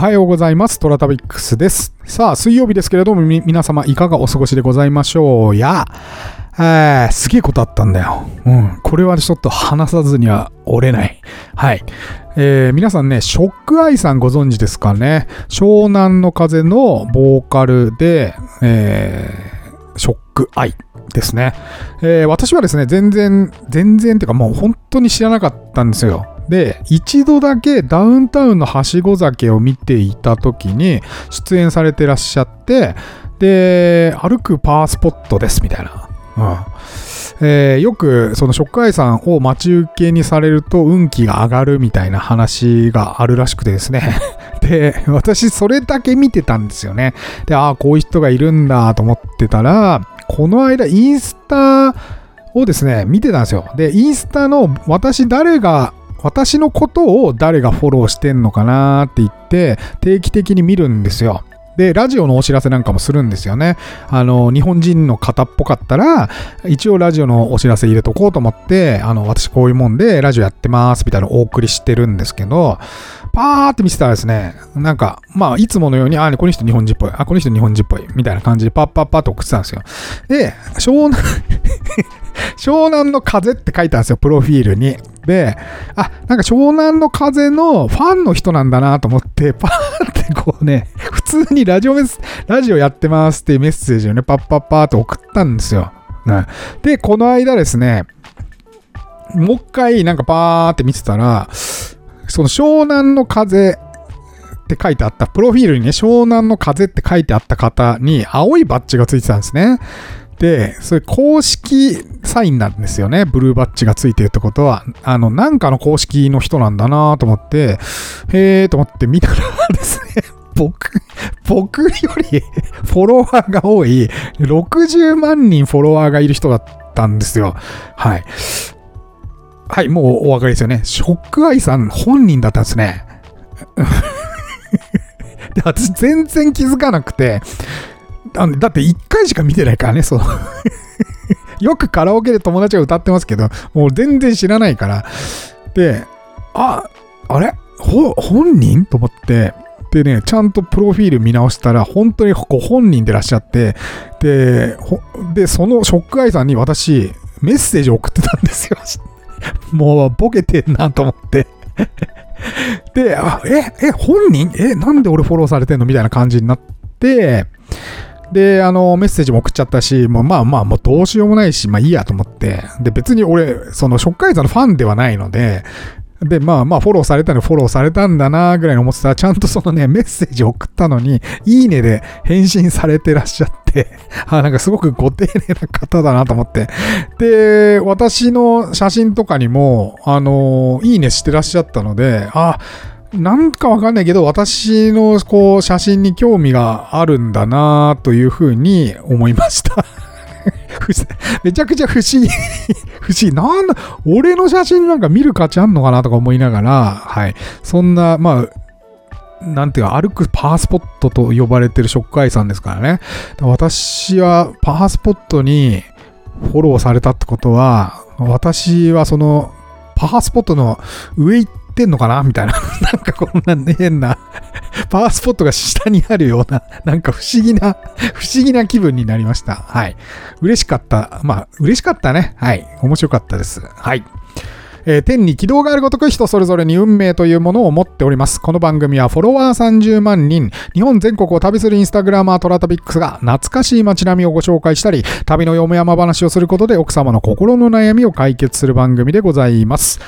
おはようございます。トラタビックスです。さあ、水曜日ですけれども、皆様いかがお過ごしでございましょう？や、えー、すげえことあったんだよ。うん。これはちょっと話さずには折れない。はい。えー、皆さんね、ショックアイさんご存知ですかね？湘南の風のボーカルで、えー、ショックアイですね。えー、私はですね、全然、全然っていうかもう本当に知らなかったんですよ。で、一度だけダウンタウンのはしご酒を見ていた時に出演されてらっしゃって、で、歩くパワースポットですみたいな。うんえーよくそのショックアイさんを待ち受けにされると運気が上がるみたいな話があるらしくてですね。で、私それだけ見てたんですよね。で、ああ、こういう人がいるんだと思ってたら、この間インスタをですね、見てたんですよ。で、インスタの私誰が私のことを誰がフォローしてんのかなって言って定期的に見るんですよ。で、ラジオのお知らせなんかもするんですよね。あの、日本人の方っぽかったら、一応ラジオのお知らせ入れとこうと思って、あの、私こういうもんでラジオやってますみたいなのをお送りしてるんですけど、パーって見てたらですね、なんか、まあ、いつものように、あ、この人日本人っぽい、あ、この人日本人っぽい、みたいな感じでパッパッパッと送ってたんですよ。で、湘南、湘南の風って書いたんですよ、プロフィールに。で、あ、なんか湘南の風のファンの人なんだなと思って、パーってこうね、普通にラジオメス、ラジオやってますっていうメッセージをね、パッパッパーって送ったんですよ。ねで、この間ですね、もう一回なんかパーって見てたら、その湘南の風って書いてあった、プロフィールにね、湘南の風って書いてあった方に青いバッジがついてたんですね。で、それ公式サインなんですよね。ブルーバッジがついてるってことは、あの、なんかの公式の人なんだなと思って、へーと思って見たらですね、僕、僕より フォロワーが多い60万人フォロワーがいる人だったんですよ。はい。はい、もうお分かりですよね。ショックアイさん本人だったんですね。で私全然気づかなくて、あだって1回しか見てないからね、そう。よくカラオケで友達が歌ってますけど、もう全然知らないから。で、あ、あれ？本人？と思って、でね、ちゃんとプロフィール見直したら、本当にご本人でいらっしゃって、で、でそのショックアイさんに私、メッセージ送ってたんですよ。もうボケてんなと思って。で、あ、え、え、本人？え、なんで俺フォローされてんの？みたいな感じになって、で、あの、メッセージも送っちゃったし、もうまあまあ、もうどうしようもないし、まあいいやと思って、で、別に俺、その、ショックアイさんのファンではないので、で、まあまあ、フォローされたのフォローされたんだな、ぐらいに思ってたら、ちゃんとそのね、メッセージ送ったのに、いいねで返信されてらっしゃって、あ、なんかすごくご丁寧な方だなと思って。で、私の写真とかにも、あの、いいねしてらっしゃったので、あ、なんかわかんないけど、私のこう写真に興味があるんだなというふうに思いました。めちゃくちゃ不思議、不思議。なんだ、俺の写真なんか見る価値あんのかなとか思いながら、はい。そんな、まあ、なんていうか、歩くパワースポットと呼ばれてるショックアイさんですからね。私はパワースポットにフォローされたってことは、私はその、パワースポットの上行ってんのかな？みたいな。なんかこんなね変な、パワースポットが下にあるような、なんか不思議な、不思議な気分になりました。はい。嬉しかった。まあ、嬉しかったね。はい。面白かったです。はい。えー天に軌道があるごとく人それぞれに運命というものを持っております。この番組はフォロワー30万人、日本全国を旅するインスタグラマートラタビックスが懐かしい街並みをご紹介したり、旅のよもやま話をすることで奥様の心の悩みを解決する番組でございます。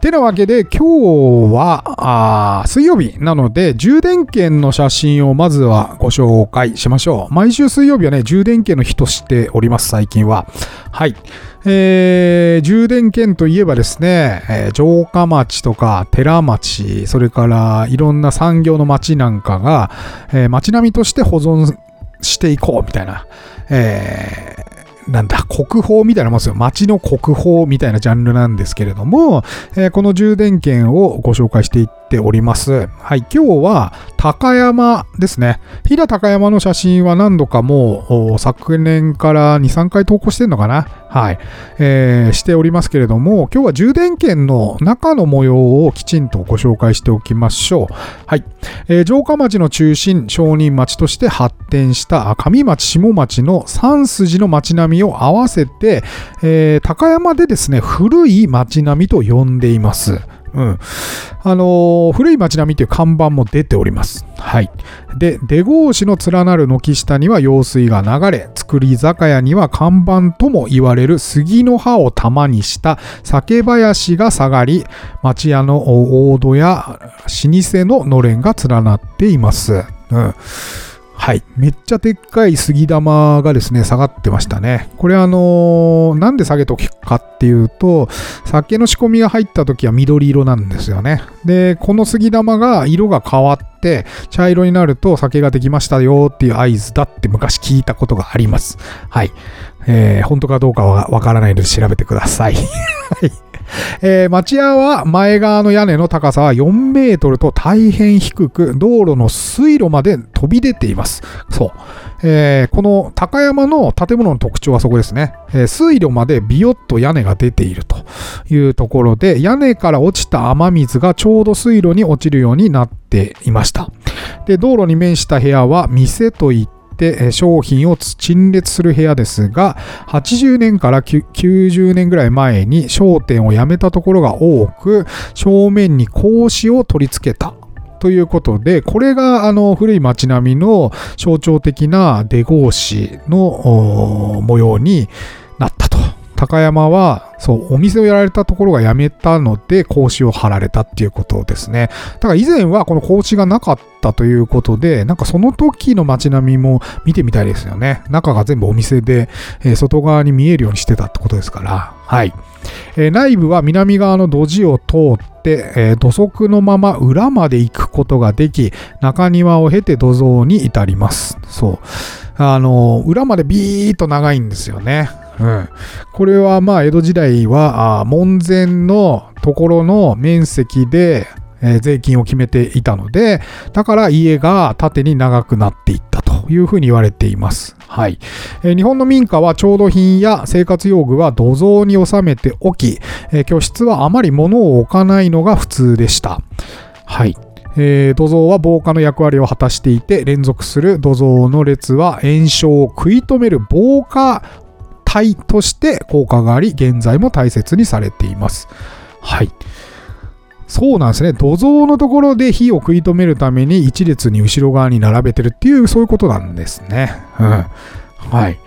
てなわけで今日は水曜日なので充電券の写真をまずはご紹介しましょう。毎週水曜日はね充電券の日としております最近は。はい。えー充電券といえばですね、えー城下町とか寺町、それからいろんな産業の町なんかが、えー街並みとして保存していこうみたいな、えーなんだ、国宝みたいなもんですよ。街の国宝みたいなジャンルなんですけれども、えーこの充電券をご紹介していっっております。はい、今日は高山ですね。飛騨高山の写真は何度かもう昨年から2、3回投稿してるのかなはい、えーしておりますけれども、今日は充電圏の中の模様をきちんとご紹介しておきましょう。はい。えー城下町の中心、商人町として発展した上町、下町の3筋の町並みを合わせて、えー高山でですね、古い町並みと呼んでいます。うん。あのー古い町並みという看板も出ております。はい。で、出郷市の連なる軒下には用水が流れ、造り酒屋には看板とも言われる杉の葉を玉にした酒林が下がり、町屋の大戸や老舗ののれんが連なっています。うん。はい。めっちゃでっかい杉玉がですね、下がってましたね。これあのーなんで下げとくかっていうと、酒の仕込みが入った時は緑色なんですよね。で、この杉玉が色が変わって、茶色になると酒ができましたよっていう合図だって昔聞いたことがあります。はい。えー本当かどうかはわからないので調べてください。はい。えー町屋は前側の屋根の高さは4メートルと大変低く、道路の水路まで飛び出ています。そう。えーこの高山の建物の特徴はそこですね。えー水路までビヨッと屋根が出ているというところで、屋根から落ちた雨水がちょうど水路に落ちるようになっていました。で、道路に面した部屋は店といって、え商品を陳列する部屋ですが、80年から90年ぐらい前に商店を辞めたところが多く、正面に格子を取り付けた。ということで、これがあの古い町並みの象徴的な出格子の模様になったと。高山は、そう、お店をやられたところが辞めたので、格子を張られたっていうことですね。だから以前はこの格子がなかったということで、なんかその時の街並みも見てみたいですよね。中が全部お店で、えー外側に見えるようにしてたってことですから。はい。えー内部は南側の土地を通って、えー土足のまま裏まで行くことができ、中庭を経て土蔵に至ります。そう。あの、裏までビーッと長いんですよね。うん。これはまあ、江戸時代は、あ門前のところの面積で、えー税金を決めていたので、だから家が縦に長くなっていったというふうに言われています。はい。えー日本の民家は調度品や生活用具は土蔵に収めておき、えー居室はあまり物を置かないのが普通でした。はい。えー土蔵は防火の役割を果たしていて、連続する土蔵の列は炎症を食い止める防火体として効果があり、現在も大切にされています。はい。そうなんですね。土蔵のところで火を食い止めるために一列に後ろ側に並べてるっていう、そういうことなんですね。うん。はい。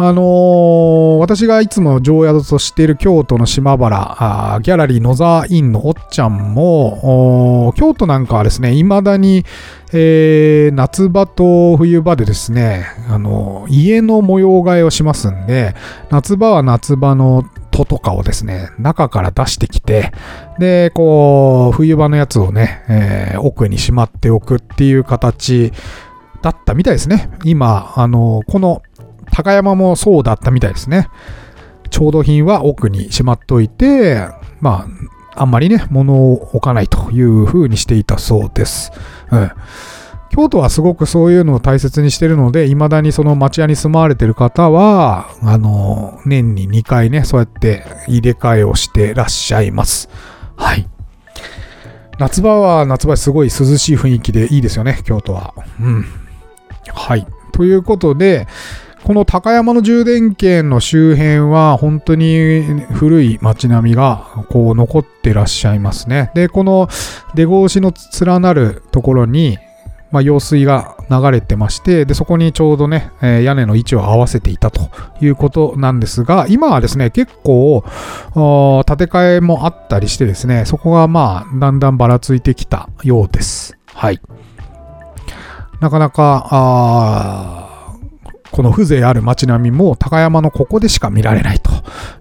あのー私がいつも常宿としている京都の島原、あギャラリー野沢インのおっちゃんも、京都なんかはですね、未だに、えー夏場と冬場でですね、あのー家の模様替えをしますんで、夏場は夏場の戸とかをですね、中から出してきて、で、こう、冬場のやつをね、えー奥にしまっておくっていう形だったみたいですね。今、あのこの高山もそうだったみたいですね。調度品は奥にしまっといて、まあ、あんまりね、物を置かないという風にしていたそうです。うん。京都はすごくそういうのを大切にしてるので、未だにその町屋に住まわれてる方は、あの、年に2回ね、そうやって入れ替えをしてらっしゃいます。はい。夏場は夏場すごい涼しい雰囲気でいいですよね、京都は。うん。はい。ということで、この高山の充電圏の周辺は本当に古い街並みがこう残ってらっしゃいますね。で、この出格子の連なるところに、まあ、用水が流れてまして、で、そこにちょうどね、えー屋根の位置を合わせていたということなんですが、今はですね、結構、建て替えもあったりしてですね、そこがまあ、だんだんばらついてきたようです。はい。なかなか、あーこの風情ある街並みも高山のここでしか見られないと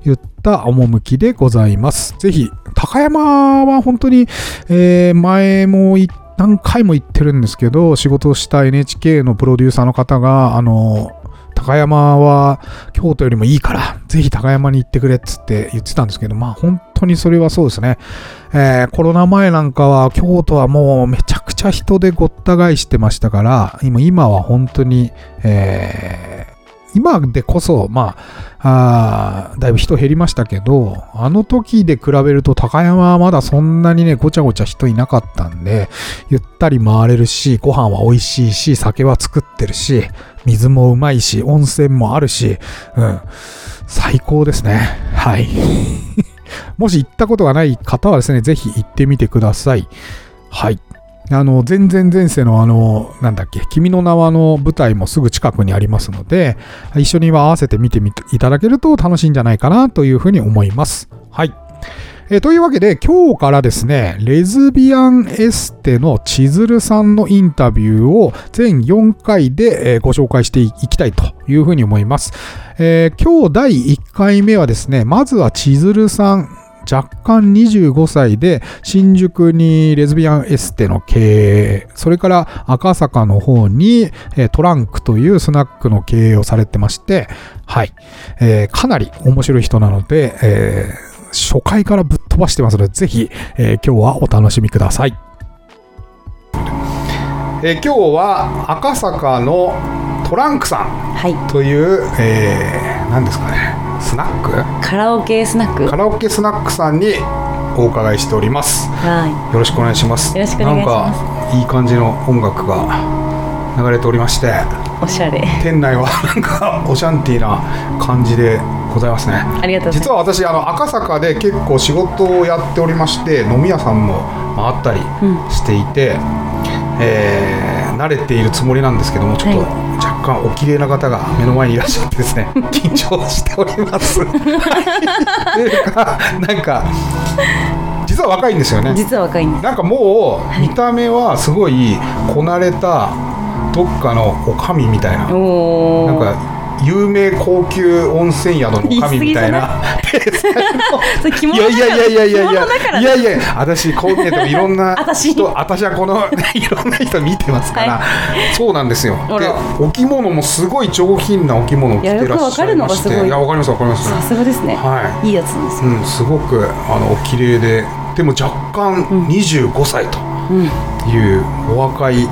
いった趣でございます。ぜひ、高山は本当に、えー前も何回も言ってるんですけど、仕事をした NHK のプロデューサーの方が、あの、高山は京都よりもいいから、ぜひ高山に行ってくれっつって言ってたんですけど、まあ本当にそれはそうですね。えーコロナ前なんかは京都はもうめちゃくちゃ人でごった返してましたから、今今は本当に、えー今でこそ、まあ、あだいぶ人減りましたけど、あの時で比べると高山はまだそんなにね、ごちゃごちゃ人いなかったんで、ゆったり回れるし、ご飯は美味しいし、酒は作ってるし、水もうまいし、温泉もあるし、うん、最高ですね。はい。もし行ったことがない方はですね、ぜひ行ってみてください。はい。あの、全然前世のあの、なんだっけ、君の名はの舞台もすぐ近くにありますので、一緒には合わせて見てみていただけると楽しいんじゃないかなというふうに思います。はい。えというわけで、今日からですね、レズビアンエステの千鶴さんのインタビューを全4回で、ご紹介していきたいというふうに思います。えー今日第1回目はですね、まずは千鶴さん、若干25歳で新宿にレズビアンエステの経営、それから赤坂の方にえートランクというスナックの経営をされてまして、はい、えーかなり面白い人なので、えー初回からぶっ飛ばしてますので、ぜひ、えー今日はお楽しみください。えー今日は赤坂のトランクさはいんという、えー何ですかね、スナック？カラオケスナック？カラオケスナックさんにお伺いしております。はよろしくお願いします。よろしくお願いします。なんかいい感じの音楽が流れておりまして、いおしゃれ。店内は なんかオシャンティーな感じでございますね。ありがとうござい実は私あの赤坂で結構仕事をやっておりまして飲み屋さんも回ったりうんしていて、えー慣れているつもりなんですけどもちょっとは若干お綺麗な方が目の前にいらっしゃってですね 緊張しております。っていうかなんか実は若いんですよね。実は若いんですなんかもうはい見た目はすごいこなれたどっかのおかみみたいななんか有名高級温泉宿のおかみみたいな。い物 やいやいやいやいや。いやいやいや私こう見えてもいろんな私。人私はこの いろんな人見てますから、はそうなんですよ。でお着物もすごい上品なお着物を着てらっしゃいまして。いやわかりますわかります。さすがですね。はい。いいやつですよ。うん、すごくあのお綺麗で。でも若干25歳とうん。いうお若い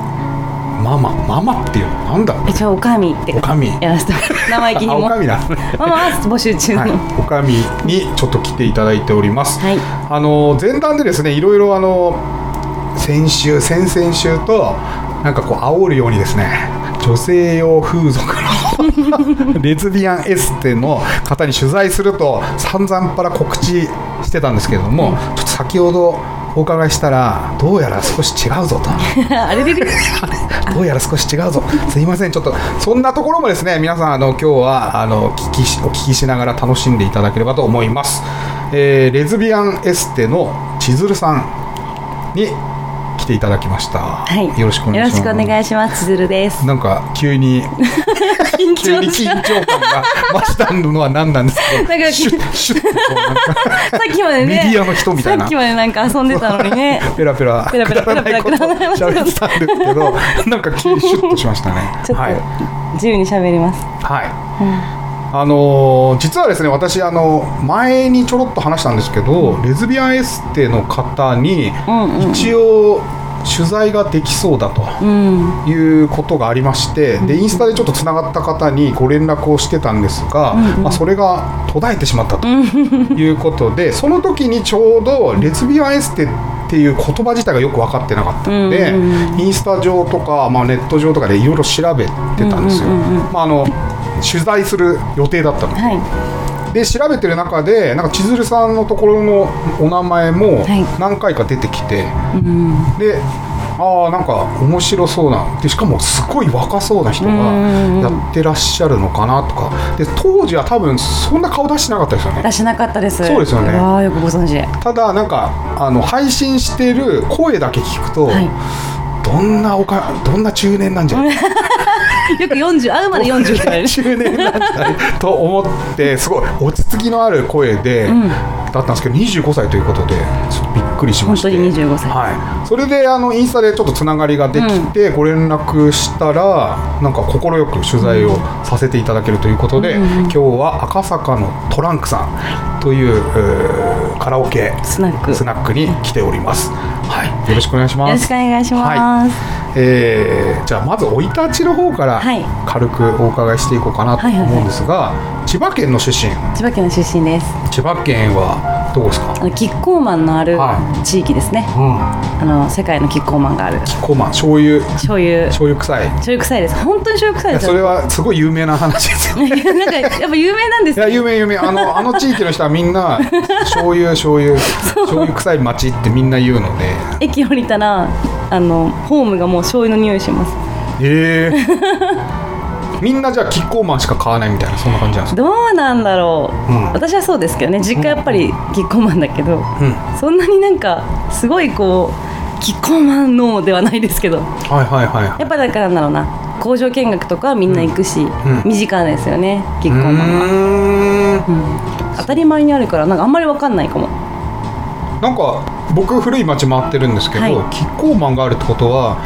ママママっていうのなんだ一応おかみって。おかみ。やらせて。生意気にもあおかみだ、ママは募集中の。はい、おかみにちょっと来ていただいております、はい。あの前段でですねいろいろあの先週先々週となんかこう煽るようにですね女性用風俗の レズビアンエステの方に取材すると散々パラ告知してたんですけれども、ちょっと先ほどお伺いしたらどうやら少し違うぞと。あれれれ どうやら少し違うぞ。すいません。ちょっとそんなところもですね皆さんあの今日はあの聞きしお聞きしながら楽しんでいただければと思います、えーレズビアンエステの千鶴さんに来ていただきました、はい。よろしくお願いします。よろしくお願いします。です。なんか急に 緊急に緊張感が増したのは何なんですかなんかシュッシュッとこうなんかさっきまでねメディアの人みたいな。さっきまでなんか遊んでたのにね。ペラペラペラペラくだらないことペラペラ喋ってたんですけどなんか急にシュッとしましたねちょっとはい自由に喋りますはい。あのー実はですね私あの前にちょろっと話したんですけどレズビアンエステの方に一応取材ができそうだとうん。いうことがありましてでインスタでちょっとつながった方にご連絡をしてたんですが、まあ、それが途絶えてしまったということでその時にちょうどレズビアンエステっていう言葉自体がよく分かってなかったので、うんうんインスタ上とか、まあ、ネット上とかでいろいろ調べてたんですよ。まあ、あの取材する予定だったの。で,、はい。で調べてる中でなんか千鶴さんのところのお名前もはい。何回か出てきて、うん。でああなんか面白そうなでしかもすごい若そうな人がうんやってらっしゃるのかなとか。で当時は多分そんな顔出してなかったですよね。出しなかったです。そうですよね。わあよくご存知。ただなんかあの配信してる声だけ聞くと、はい。どんなおかどんな中年なんじゃ。な いよく40会うまで40って言われる。中年なんじゃないと思ってすごい落ち着きのある声で、ん。だったんですけど25歳ということでちょっとびっくくりしまして。本当に25歳。はい、それであのインスタでちょっとつながりができて、ご連絡したらなんか快く取材をさせていただけるということで、うんうんうん。今日は赤坂のトランクさんという、えーカラオケスナック。スナックに来ております。はい、よろしくお願いしよろします。くお願いします、えーじゃあまず生い立ちの方からはい。軽くお伺いしていこうかなと思うんですが、千葉県の出身。千葉県の出身です。千葉県はどこですか？あのキッコーマンのあるは地域ですね、うん。あの世界のキッコーマンがある。キッコーマン醤油。醤油。醤醤油臭い。油臭いです。本当に醤油臭いいやそれはすごい有名な話ですよ。ね なんかやっぱ有名なんですよいや有名有名。あのあの地域の人はみんな醤油醤油醤油臭い町ってみんな言うので。駅降りたらあのホームがもう醤油の匂いします。ええみんなじゃあキッコーマンしか買わないみたいなそんな感じなんですか？どうなんだろう、うん。私はそうですけどね。実家やっぱりキッコーマンだけど、うん。そんなになんかすごいこうキッコーマンのではないですけど。はいはいはいやっぱだからなんだろうな。工場見学とかみんな行くし、ん。身近ですよね。キッうコーマンは、うん。当たり前にあるからなんかあんまり分かんないかも。なんか僕古い町回ってるんですけど、はい。キッコーマンがあるってことは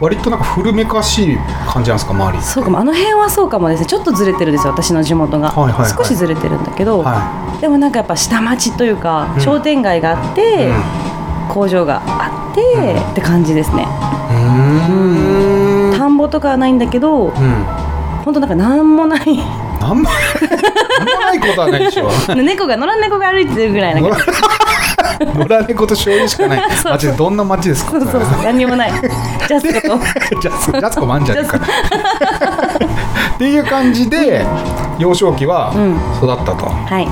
割となんか古めかしい感じなんですか周り。そうかも。あの辺はそうかもですね。ちょっとずれてるんですよ。私の地元が、はいはいはい。少しずれてるんだけど、はでもなんかやっぱ下町というか、うん。商店街があって、う工場があって、って感じですね。んうーん。田んぼとかはないんだけどうん。本当なんかなんもないなんもないことはないでしょ。猫が野良猫が歩いてるぐらいな野感じ良 野良猫と醤油しかない。そう町でどんな町ですか？そうそう何にもない。ジャスコと。ジャスジャスコもあんじゃねえかっていう感じで幼少期はうん育ったと、はい。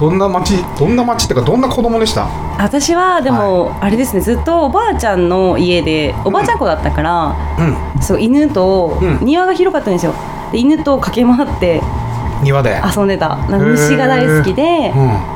どんな町どんな町っていうかどんな子供でした？私はでも、あれですねずっとおばあちゃんの家でおばあちゃん子だったから、うん。そう犬と、うん。庭が広かったんですよで犬と駆け回って庭で。遊んでた。なんか虫が大好きでう、ん。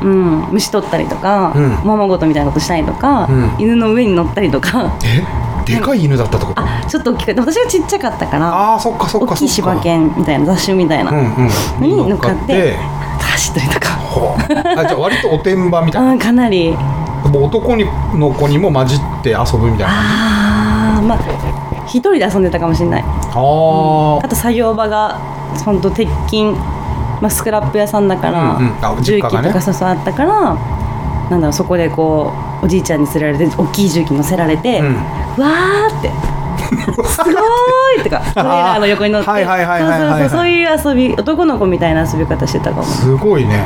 うん、虫取ったりとか、うん。おままごとみたいなことしたりとか、うん。犬の上に乗ったりとか。え？でかい犬だったってこと？あちょっと大きくて私がちっちゃかったからあーそっかそっか大きい柴犬みたいな。雑種みたいな、うんうんに乗っかって。走ったりとか。ほう。あじゃあ割とおてんばみたいな。うんかなり。男の子にも混じって遊ぶみたいな。ああまあ一人で遊んでたかもしれないあ。と作業場が本当鉄筋、まあ、スクラップ屋さんだから、うんうん。あ重機とかそうそうあったからなんだろうそこでこうおじいちゃんに連れられて大きい重機乗せられて、うん。わーって。すごーいとかトレーラーの横に乗ってそうそうそうそういう遊び男の子みたいな遊び方してたかも。すごいね。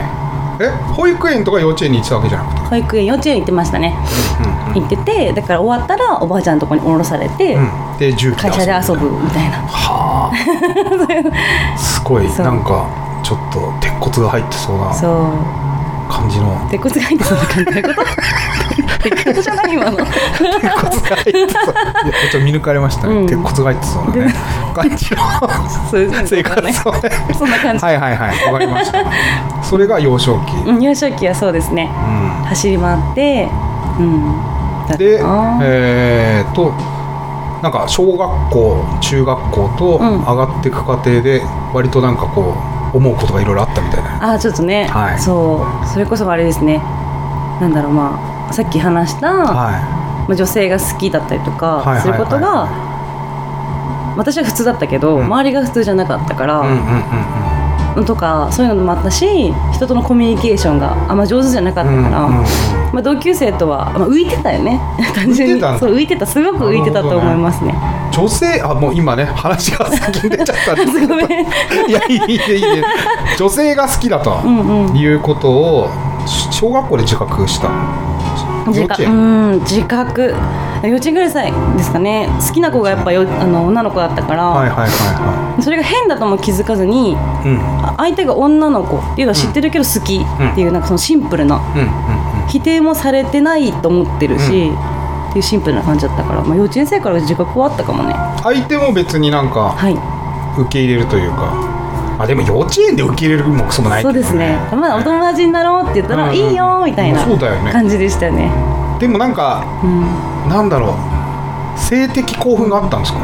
え保育園とか幼稚園に行ってたわけじゃなくて？保育園幼稚園行ってましたね。うん行っててだから終わったらおばあちゃんのとこに降ろされて、うん、で会社で遊ぶみたいな。はあ。すごい。なんかちょっと鉄骨が入ってそうなそう。感じの。鉄骨が入ってそんな感じ。のこと？鉄骨じゃない今の。鉄骨が入ってそう。ちょっと見抜かれましたね、うん。鉄骨が入ってそうなね。感じの。そういう生活をね。そんな感じ、はいはいはい。わかりました。それが幼少期、うん、幼少期はそうですね。う走り回ってうん、でえー、っとなんか小学校中学校とうん。上がっていく過程で割となんかこう思うことがいろいろあったみたいな。あーちょっとね、はい。そう。それこそあれですね。なんだろうまあさっき話した、はまあ、女性が好きだったりとかすることが、私は普通だったけど、うん。周りが普通じゃなかったから、いうんうんうん。とかそういうのもあったし人とのコミュニケーションがあんま上手じゃなかったうんから、うんうんまあ、同級生とは、まあ、浮いてたよね。単純に。浮いてたんだ。そう浮いてた。すごく浮いてたと思いますね。女性あもう今ね話が先に出ちゃったんですけど。いやいいねいいね。女性が好きだとうんうん。いうことをし小学校で自覚した？幼稚自覚う園ん自覚。幼稚園ぐらいさいですかね。好きな子がやっぱよあの女の子だったから、はいはいはいはそれが変だとも気づかずにいうん。あ相手が女の子っていうのは知ってるけど好きっていう、なんかそのシンプルなうんうん否定もされてないと思ってるし、っていうシンプルな感じだったから、まあ、幼稚園生から自覚はあったかもね。相手も別になんかはい。受け入れるというか。あでも幼稚園で受け入れるもクソもないそうですね。まあお友達になろうって言ったら、うんいいよみたいな感じでしたよね、でもなんかうん、なんだろう。性的興奮があったんですか？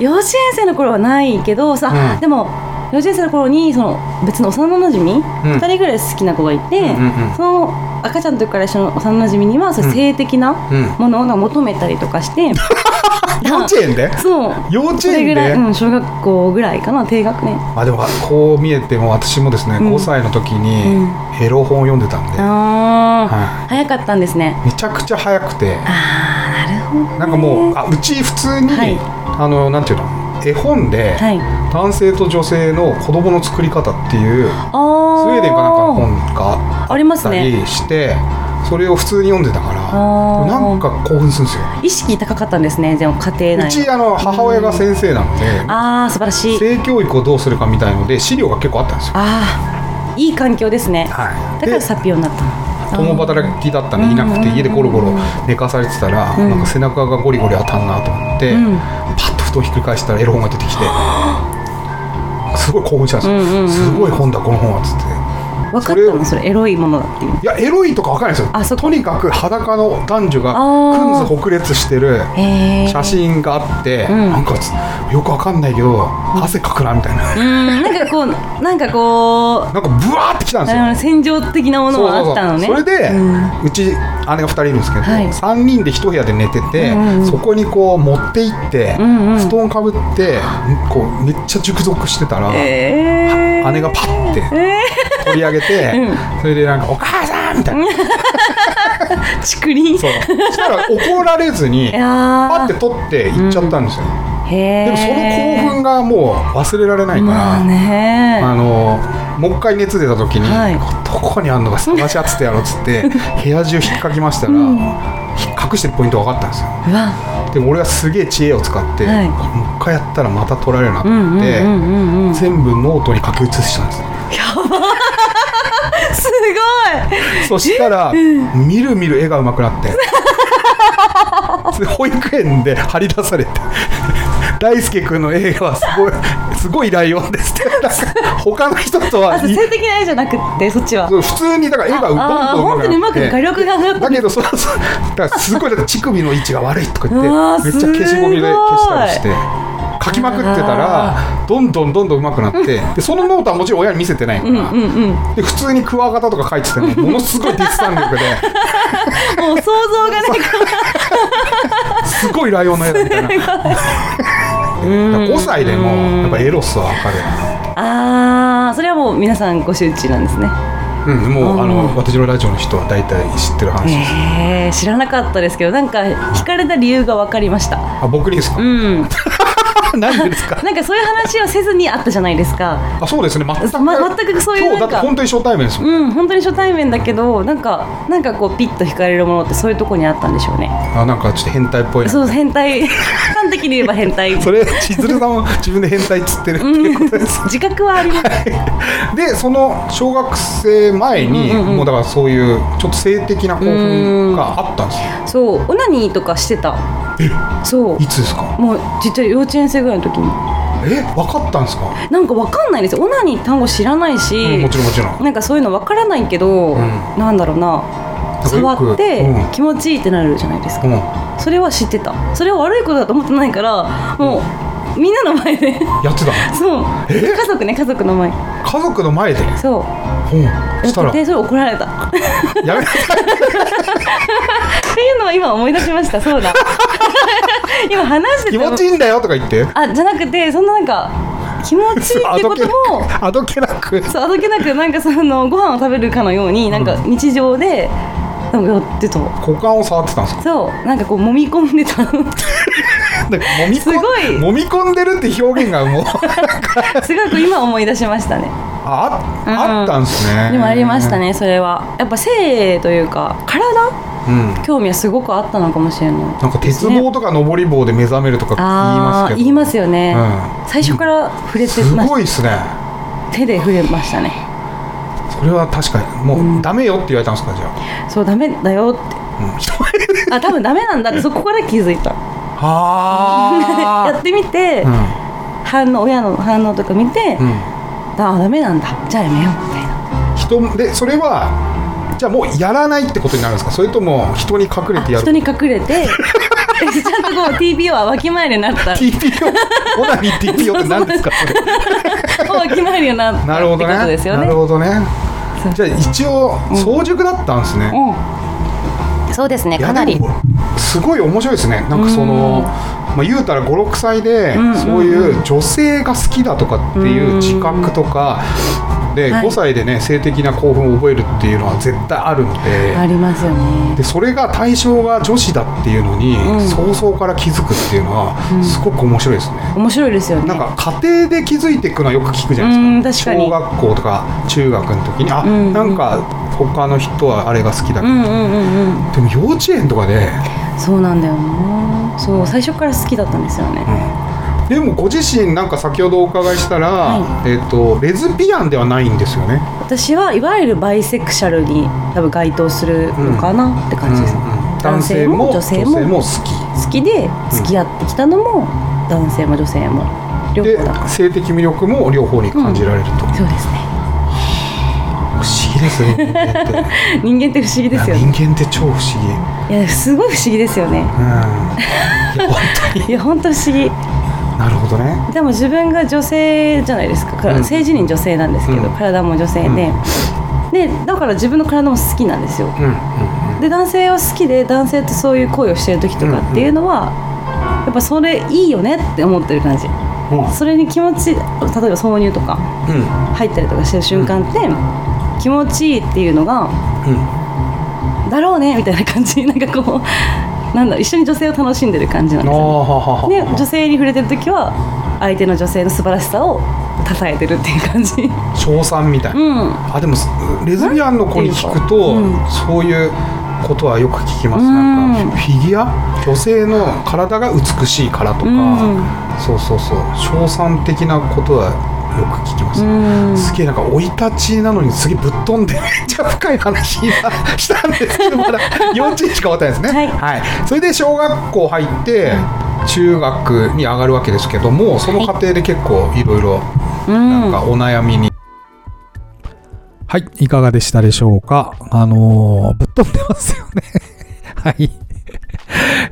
幼稚園生の頃はないけどさ、うん。でも幼稚園生の頃にその別の幼なじみ、うん。2人ぐらい好きな子がいて、うんうんうん。その赤ちゃんの時から一緒の幼馴染には性的なうんものを求めたりとかして、幼稚園で？そう。幼稚園ぐらい、でうん、小学校ぐらいかな低学年。あでもこう見えても私もですね、うん。5歳の時にエロ本を読んでたんで、ああ、は早かったんですね。めちゃくちゃ早くて。ああなるほどね。なんかもうあうち普通に、はい。あのなんていうの？絵本で、はい。男性と女性の子供の作り方っていうスウあェーデンかなんかの本がありますあったねりして、それを普通に読んでたからなんか興奮するんですよ。意識高かったんですねでも家庭内。うちあの母親が先生なので、ああ素晴らしい。性教育をどうするかみたいので資料が結構あったんですよ。ああいい環境ですね。はい、でだからサピオになったの。共働きだったんでいなくてうん家でゴロゴロ寝かされてたら、うん。なんか背中がゴリゴリ当たんなと思って、うんパッと布団ひっくり返したらエロ本が出てきてすごい興奮したんですよ、うんうんうんすごい本だこの本はっつって分かったのそれエロいものだっていう。いやエロいとかわかんないですよ。あそこ？とにかく裸の男女がくんずほくれつしてる写真があって、うん。なんかつよくわかんないけど汗かくなみたいな、うん。なんかこうなんかこうなんかブワーってきたんですよ。戦場的なものはあったのね。それで、ううんち姉が2人いるんですけど、はい。3人で1部屋で寝てて、うんうんうん。そこにこう持って行って、うんうん。布団かぶってこうめっちゃ熟読してたら、えー、姉がパッて。え取り上げて、うん。それでなんか「お母さん!」みたいな、ー、竹林。そう。そしたら怒られずにパッてー取って行っちゃったんですよ、へでもその興奮がもう忘れられないから、まあのもう一回熱出た時に、はい。どこにあんのか探し当ててやろうっつって 部屋中引っかきましたら、うん。隠してるポイント分かったんですよ。でも俺はすげえ知恵を使って、はい。もう一回やったらまた取られるなと思って、全部ノートに書き写したんですごい。そしたら、みるみる絵が上手くなって。保育園で張り出されて大輔君の絵はすごいすごいライオンですって。他の人とは性的な絵じゃなくってそっちは。普通にだから絵がどんどんうまくなって。画力が上がっただけどそうそうだからすごいだって乳首の位置が悪いとか言ってめっちゃ消しゴムで消したりして書きまくってたらあどんどんどんどん上手くなってでそのノートはもちろん親に見せてないから、で普通にクワガタとか書いてても ものすごいデッサン力で。もう想像がねすごいライオンの絵だみたいな。だから5歳でもやっぱエロスは分かるな。ああそれはもう皆さんご周知なんですね。うんもうあうのん私のラジオの人は大体知ってる話です、へえ知らなかったですけどなんか惹かれた理由が分かりました。あ僕にですか、うん なんでですか？なんかそういう話をせずにあったじゃないですか。あそうですね。全く、ま全くそういうなんかって本当に初対面ですもん、うん本当に初対面だけどなんかなんかこうピッと惹かれるものってそういうとこにあったんでしょうね。あなんかちょっと変態っぽいな。そう変態。端的に言えば変態。それ千鶴さんも自分で変態っつってるっていうことです、自覚はあります。でその小学生前に、うんうんうんもうだからそういうちょっと性的な興奮があったんですよそう。オナニーとかしてた。え？そう。いつですか？もうちっちゃい幼稚園生ぐらいの時に。え分かったんですか、なんかわかんないですよ。オナニー単語知らないし、うんもちろんもちろん。なんかそういうのわからないけど、ん。なんだろうな。触ってうん。気持ちいいってなるじゃないですか、うん。それは知ってた。それは悪いことだと思ってないからもうみんなの前で。やってた そう。え？家族ね家族の前。家族の前で？そう。うん。やしたら。っててそれ怒られた。っやめなさい。ていうのを今思い出しました。そうだ 今話して気持ちいいんだよとか言って。あじゃなくてそんななんか気持ちいいってこともあどけなくそうあどけなくなんかそのご飯を食べるかのようになんか日常でなんかやってた股間を触ってたんですかそうなんかこう揉み込んでた 揉み込んすごい。揉み込んでるって表現がもう すごく今思い出しましたね。あうんあったんですね。でもありましたねそれは。やっぱ性というか体うん興味はすごくあったのかもしれない。なんか鉄棒とか登り棒で目覚めるとか言いますけど。言いますよね、うん。最初から触れてすごいですね。た手で触れましたね。それは確かにもうダメよって言われたんですかじゃあ。そうダメだよって。うん。あ多分ダメなんだってそこから気づいた。は やってみて、うん。反応親の反応とか見て、うん。あダメなんだ。じゃあやめようみたいな。人でそれはじゃあもうやらないってことになるんですか？それとも人に隠れてやる？人に隠れて ちゃんとこう TPO はわきまえるようになった。TPO オナニー TPO って何ですか？それ。わきまえるようになったなるほどってことですよね。ね。なるほどね。じゃあ一応早熟だったんですね、うん、そうですねかなり。すごい面白いですね。なんかその、まあ、言うたら56歳でうん。そういう女性が好きだとかっていう自覚とかではい。5歳でね性的な興奮を覚えるっていうのは絶対あるので。ありますよね。でそれが対象が女子だっていうのにうん。早々から気づくっていうのはうん。すごく面白いですね。面白いですよね。なんか家庭で気づいていくのはよく聞くじゃないですか。小学校とか中学の時にあ、うん。なんか他の人はあれが好きだけど、うんうんうんうん。でも幼稚園とかで、そうなんだよな。そう最初から好きだったんですよねでもご自身なんか先ほどお伺いしたら、はえっとレズビアンではないんですよね。私はいわゆるバイセクシャルに多分該当するのかなって感じです、うんうん。男性も女性も好き。好きで付き合ってきたのも、男性も女性も両で方だから。性的魅力も両方に感じられると、そうですね。不思議ですね人間って。不思議ですよね。人間って超不思議。いやすごい不思議ですよね。うん。いや本当に。いや本当不思議なるほどね。でも自分が女性じゃないですか、うん。性自認女性なんですけど、うん。体も女性で、でだから自分の体も好きなんですよ。うんうんで男性は好きで男性とそういう恋をしてる時とかっていうのは、やっぱそれいいよねって思ってる感じ。うん。それに気持ち例えば挿入とかうん。入ったりとかしてる瞬間って、気持ちいいっていうのがうん。だろうねみたいな感じ。なんかこうなんだ一緒に女性を楽しんでる感じなんですよはははで女性に触れてる時は相手の女性の素晴らしさを称えてるっていう感じ。賞賛みたいな、うん。あでもレズビアンの子に聞くと、うん。そういうことはよく聞きます、うんなん。かフィギュア？女性の体が美しいからとか、うん。そうそうそう。賞賛的なことはよく聞きます、うん。すげえなんか生い立ちなのにすげえぶっ飛んでめっちゃ深い話今したんですけどまだ幼稚園しか終わってないですね。はい。それで小学校入って中学に上がるわけですけどもその過程で結構いろいろうん。なんかお悩みに、はい、いかがでしたでしょうか？あのーぶっ飛んでますよね。はい。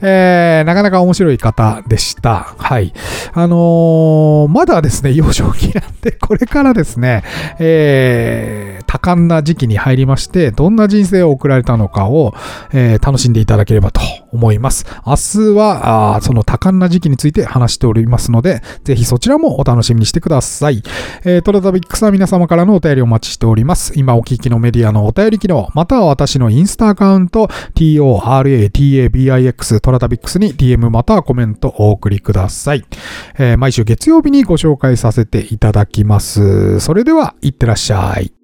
えー、なかなか面白い方でした。はい。あのーまだですね、幼少期なんで、これからですね、えー、多感な時期に入りまして、どんな人生を送られたのかを、えー楽しんでいただければと思います。明日は、あその多感な時期について話しておりますので、ぜひそちらもお楽しみにしてください。えー、トラタビックスは皆様からのお便りをお待ちしております。今お聞きのメディアのお便り機能、または私のインスタアカウント、TORATABIX トラタビックスに DM またはコメントお送りください。えー毎週月曜日にご紹介させていただきます。それでは、いってらっしゃい。